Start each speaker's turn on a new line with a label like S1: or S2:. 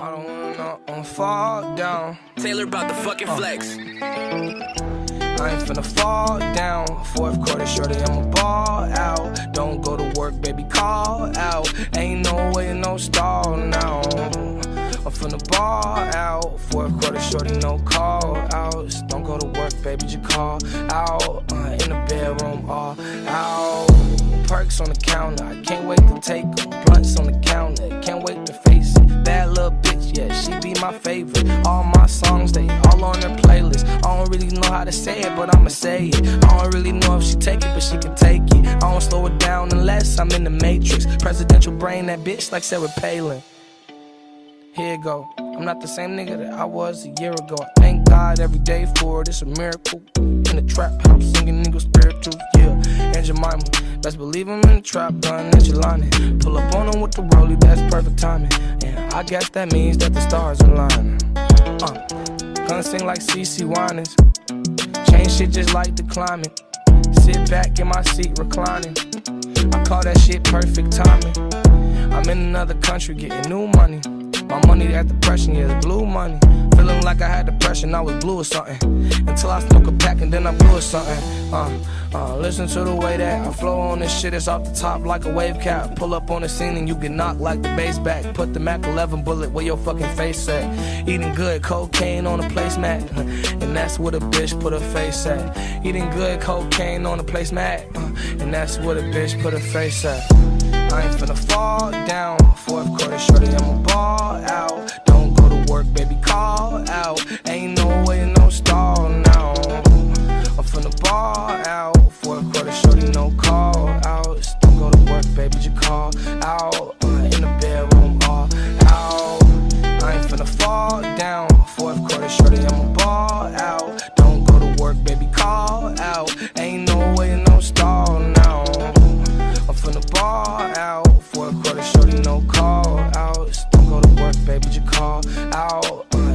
S1: I don't wanna know, I'm fall down.
S2: Taylor about the fucking flex. I
S1: ain't finna fall down. Fourth quarter, shorty, I'ma ball out. Don't go to work, baby, call out. Ain't no way, no stall now. I'm finna ball out. Fourth quarter, shorty, no call outs. Don't go to work, baby, just call out. Uh, in the bedroom, all out. Perks on the counter, I can't wait to take take 'em. Blunts on the my favorite. All my songs, they all on her playlist. I don't really know how to say it, but I'ma say it. I don't really know if she take it, but she can take it. I don't slow it down unless I'm in the matrix. Presidential brain, that bitch like Sarah Palin. Here go. I'm not the same nigga that I was a year ago. Thank God every day for it. It's a miracle. In the trap house, singing niggas spiritual. Yeah, Jemima. Best believe I'm in the trap, gun and Jelani. Pull up on him with the rollie, that's perfect timing. And I guess that means that the stars are lining. Uh, gonna sing like CeCe Winans. Change shit just like the climate. Sit back in my seat reclining. I call that shit perfect timing. I'm in another country getting new money. My money that depression, yeah, it's blue money. Feeling like I had depression, I was blue or something. Until I smoke a pack and then I blew or something. Uh, uh, listen to the way that I flow on this shit, it's off the top like a wave cap. Pull up on the scene and you get knocked like the bass back. Put the Mac 11 bullet where your fucking face at. Eating good cocaine on a placemat. And that's where the bitch put her face at. Eating good cocaine on a placemat. And that's where the bitch put her face at. I ain't finna fall down. call out. Don't go to work, baby, Just call out. Uh, in the bedroom, all out. I ain't finna fall down. Fourth quarter, shorty, I'ma ball out. Don't go to work, baby, call out. Ain't no way, no stall now. I'm finna ball out. Fourth quarter, shorty, no call outs. Don't go to work, baby, Just call out. Uh,